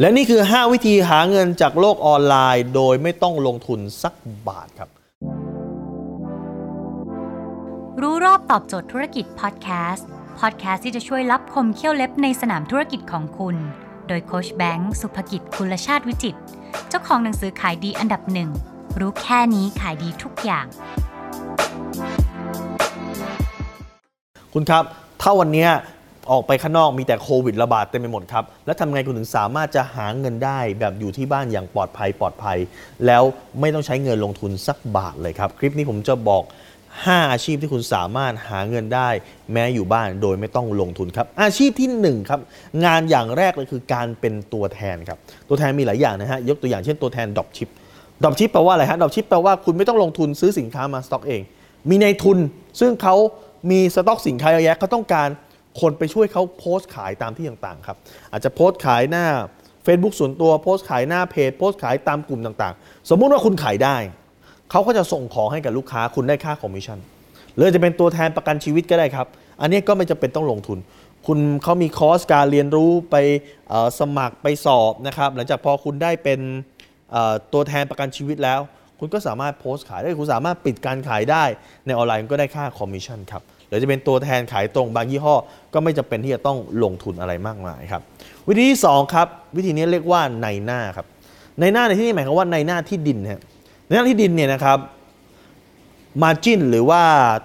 และนี่คือ 5 วิธีหาเงินจากโลกออนไลน์ โดยไม่ต้องลงทุนสักบาทครับ รู้รอบตอบโจทย์ธุรกิจพอดแคสต์ พอดแคสต์ที่จะช่วยรับคมเขี้ยวเล็บในสนามธุรกิจของคุณ โดยโคชแบงค์สุภกิจคุลชาติวิจิต เจ้าของหนังสือขายดีอันดับหนึ่ง รู้แค่นี้ขายดีทุกอย่าง คุณครับ ถ้าวันเนี้ย ออกไปข้างนอกมีแต่โควิดระบาดเต็มไปหมดครับ แล้วทำไงคุณถึงสามารถจะหาเงินได้แบบอยู่ที่บ้านอย่างปลอดภัยปลอดภัย แล้วไม่ต้องใช้เงินลงทุนสักบาทเลยครับ คลิปนี้ผมจะบอก 5 อาชีพที่คุณสามารถหาเงินได้ แม้อยู่บ้านโดยไม่ต้องลงทุนครับ อาชีพที่1ครับงานอย่างแรกเลยคือการเป็นตัวแทนครับตัวแทนมีหลายอย่างนะฮะยกตัวอย่างเช่นตัวแทนดอปชิปดอปชิปแปลว่าอะไรฮะดอปชิปแปลว่าคุณไม่ต้องลงทุนซื้อสินค้ามาสต็อกเอง มีนายทุนซึ่งเขามีสต็อกสินค้าเยอะแยะเขาต้องการ คนไปช่วยเขาโพสต์ขายตามที่ต่างๆครับอาจจะโพสต์ขายหน้า Facebook ส่วนตัวโพสต์ขายหน้าเพจโพสต์ขายตามกลุ่มต่างๆ สมมุติว่าคุณขายได้เขาก็จะส่งของให้กับลูกค้าคุณได้ค่าคอมมิชชั่นหรือจะเป็นตัวแทนประกันชีวิตก็ได้ครับ อันนี้ก็ไม่จำเป็นต้องลงทุน คุณเขามีคอร์สการเรียนรู้ไปสมัครไปสอบนะครับหลังจากพอคุณได้เป็นตัวแทนประกันชีวิตแล้ว คุณก็สามารถโพสต์ขายได้คุณสามารถปิดการขายได้ในออนไลน์ก็ได้ค่าคอมมิชชั่นครับ หรือจะเป็นตัวแทนขายตรงบางยี่ห้อ ก็ไม่จำเป็นที่จะต้องลงทุนอะไรมากมายครับ วิธีที่สองครับวิธีนี้เรียกว่านายหน้าครับนายหน้าในที่นี้หมายความว่านายหน้าที่ดินฮะนายหน้าที่ดินเนี่ยนะครับ margin หรือว่า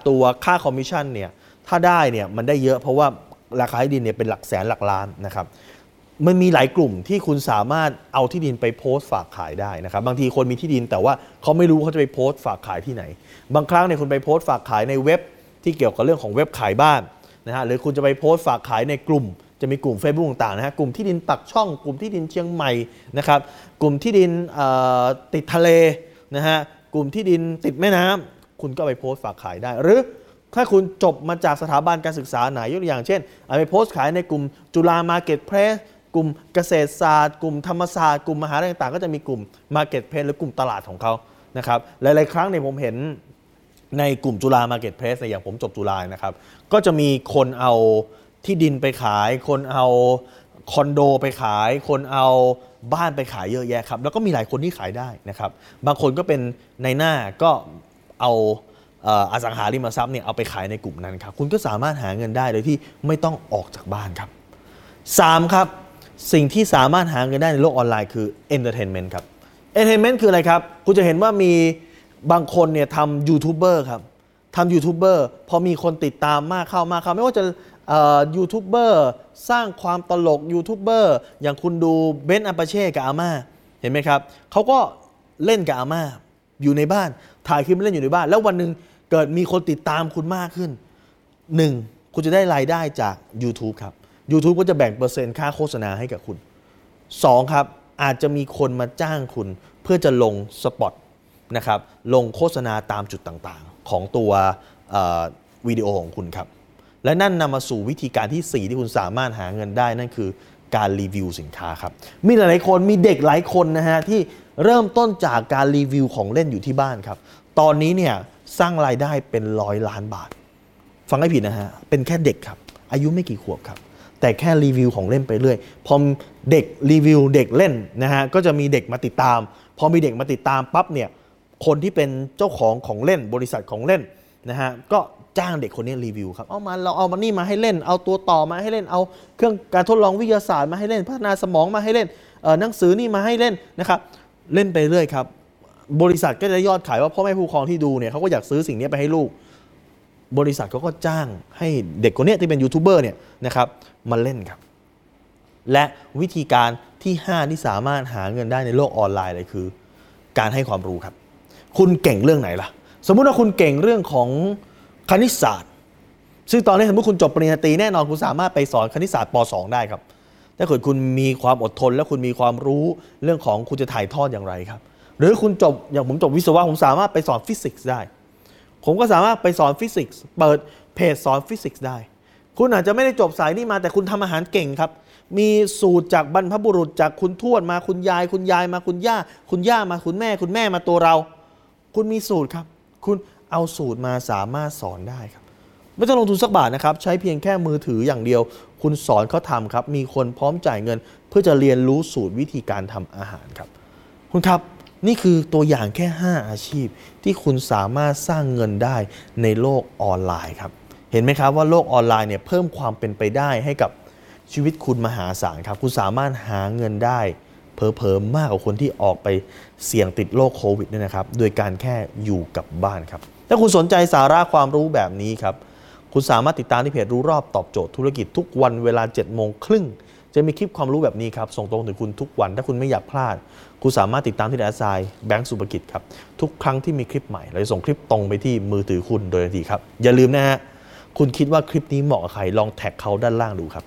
ตัวค่าคอมมิชชั่นเนี่ยถ้าได้เนี่ยมันได้เยอะเพราะว่าราคาที่ดินเนี่ยเป็นหลักแสนหลักล้านนะครับมันมีหลายกลุ่มที่คุณสามารถเอาที่ดินไปโพสต์ฝากขายได้นะครับ บางทีคนมีที่ดินแต่ว่าเขาไม่รู้เขาจะไปโพสต์ฝากขายที่ไหน บางครั้งเนี่ยคุณไปโพสต์ฝากขายในเว็บ ที่เกี่ยวกับเรื่องของเว็บขายบ้านนะฮะหรือคุณจะไปโพสต์ฝากขายในกลุ่ม จะมีกลุ่ม Facebook ต่างๆนะฮะกลุ่มที่ดินปักช่อง กลุ่มที่ดินเชียงใหม่นะครับกลุ่มที่ดินติดทะเลนะฮะกลุ่มที่ดินติดแม่น้ำคุณก็ไปโพสต์ฝากขายได้ หรือถ้าคุณจบมาจากสถาบันการศึกษาไหนยกตัวอย่างเช่นเอาไปโพสต์ขายในกลุ่มจุฬา marketplace กลุ่มเกษตรศาสตร์ กลุ่มธรรมศาสตร์กลุ่มมหาลัยต่างๆ ก็จะมีกลุ่ม marketplace หรือกลุ่มตลาดของเขานะครับหลายๆ ครั้งเนี่ยผมเห็น ในกลุ่มจุฬา marketplace อย่างผมจบจุฬานะครับ ก็จะมีคนเอาที่ดินไปขาย คนเอาคอนโดไปขาย คนเอาบ้านไปขายเยอะแยะครับ แล้วก็มีหลายคนที่ขายได้นะครับ บางคนก็เป็นนายหน้าก็เอาเอ่ออสังหาริมทรัพย์เนี่ยเอาไปขายในกลุ่มนั้นครับ คุณก็สามารถหาเงินได้โดยที่ไม่ต้องออกจากบ้านครับ 3. ครับ สิ่งที่สามารถหาเงินได้ในโลกออนไลน์คือ entertainment ครับ entertainment คืออะไรครับ คุณจะเห็นว่ามี บางคนเนี่ยทำยูทูบเบอร์ครับทำยูทูบเบอร์พอมีคนติดตามมากเข้ามากเข้าไม่ว่าจะยูทูบเบอร์สร้างความตลกยูทูบเบอร์อย่างคุณดูเบนซ์อาปาเช่กับอาม่าเห็นไหมครับเขาก็เล่นกับอาม่าอยู่ในบ้านถ่ายคลิปเล่นอยู่ในบ้าน แล้ววันหนึ่งเกิดมีคนติดตามคุณมากขึ้น 1. คุณจะได้รายได้จาก YouTube ครับ YouTube ก็จะแบ่งเปอร์เซ็นต์ค่าโฆษณาให้กับคุณ 2. ครับอาจจะมีคนมาจ้างคุณเพื่อจะลงสปอต นะครับลงโฆษณาตามจุดต่างๆ ของตัววิดีโอของคุณครับ และนั่นนำมาสู่วิธีการที่ 4 ที่คุณสามารถหาเงินได้นั่นคือการรีวิวสินค้าครับ มีหลายคนมีเด็กหลายคนนะฮะที่เริ่มต้นจากการรีวิวของเล่นอยู่ที่บ้านครับ ตอนนี้เนี่ยสร้างรายได้เป็นร้อยล้านบาท ฟังให้ผิดนะฮะ เป็นแค่เด็กครับ อายุไม่กี่ขวบครับ แต่แค่รีวิวของเล่นไปเรื่อย พอเด็กรีวิวเด็กเล่นนะฮะ ก็จะมีเด็กมาติดตาม พอมีเด็กมาติดตามปั๊บเนี่ย คนที่เป็นเจ้าของของเล่นบริษัทของเล่นนะฮะก็จ้างเด็กคนนี้รีวิวครับเอามาเราเอามานี่มาให้เล่น เอาตัวต่อมาให้เล่นเอาเครื่องการทดลองวิทยาศาสตร์มาให้เล่น พัฒนาสมองมาให้เล่นเอ่อหนังสือนี่มาให้เล่นนะครับเล่นไปเรื่อยครับ บริษัทก็จะยอดขายว่าพ่อแม่ผู้ปกครองที่ดูเนี่ยเขาก็อยากซื้อสิ่งนี้ไปให้ลูก บริษัทเขาก็จ้างให้เด็กคนนี้ที่เป็นยูทูบเบอร์เนี่ยนะครับมาเล่นครับ และวิธีการที่ 5 ที่สามารถหาเงินได้ในโลกออนไลน์เลยคือ การให้ความรู้ครับ คุณเก่งเรื่องไหนล่ะ สมมุติว่าคุณเก่งเรื่องของคณิตศาสตร์ ซึ่งตอนนี้สมมติคุณจบปริญญาตรีแน่นอนคุณสามารถไปสอนคณิตศาสตร์ป .2 ได้ครับถ้าเกิดคุณมีความอดทน และคุณมีความรู้เรื่องของคุณจะถ่ายทอดอย่างไรครับ หรือคุณจบอย่างผมจบวิศวะผมสามารถไปสอนฟิสิกส์ได้ ผมก็สามารถไปสอนฟิสิกส์เปิดเพจสอนฟิสิกส์ได้ คุณอาจจะไม่ได้จบสายนี้มาแต่คุณทำอาหารเก่งครับมีสูตรจากบรรพบุรุษจากคุณทวดมาคุณยาย คุณยายมาคุณย่า คุณย่ามาคุณแม่ คุณแม่มาตัวเรา คุณมีสูตรครับ คุณเอาสูตรมาสามารถสอนได้ครับ ไม่ต้องลงทุนสักบาทนะครับ ใช้เพียงแค่มือถืออย่างเดียว คุณสอนเขาทำครับ มีคนพร้อมจ่ายเงิน เพื่อจะเรียนรู้สูตรวิธีการทำอาหารครับ คุณครับนี่คือตัวอย่างแค่ 5 อาชีพ ที่คุณสามารถสร้างเงินได้ในโลกออนไลน์ครับ เห็นไหมครับว่าโลกออนไลน์เนี่ยเพิ่มความเป็นไปได้ให้กับชีวิตคุณมหาศาลครับ คุณสามารถหาเงินได้ เผลอๆมากกว่าคนที่ออกไปเสี่ยงติดโรคโควิดเนี่ยนะครับ โดยการแค่อยู่กับบ้านครับ ถ้าคุณสนใจสาระความรู้แบบนี้ครับ คุณสามารถติดตามที่เพจรู้รอบตอบโจทย์ธุรกิจทุกวันเวลา7โมงครึ่งจะมีคลิปความรู้แบบนี้ครับ ส่งตรงถึงคุณทุกวัน ถ้าคุณไม่อยากพลาด คุณสามารถติดตามที่แอดไซน์แบงก์สุภกิจครับ ทุกครั้งที่มีคลิปใหม่ เราจะส่งคลิปตรงไปที่มือถือคุณโดยทันทีครับ อย่าลืมนะฮะ คุณคิดว่าคลิปนี้เหมาะกับใคร ลองแท็กเขาด้านล่างดูครับ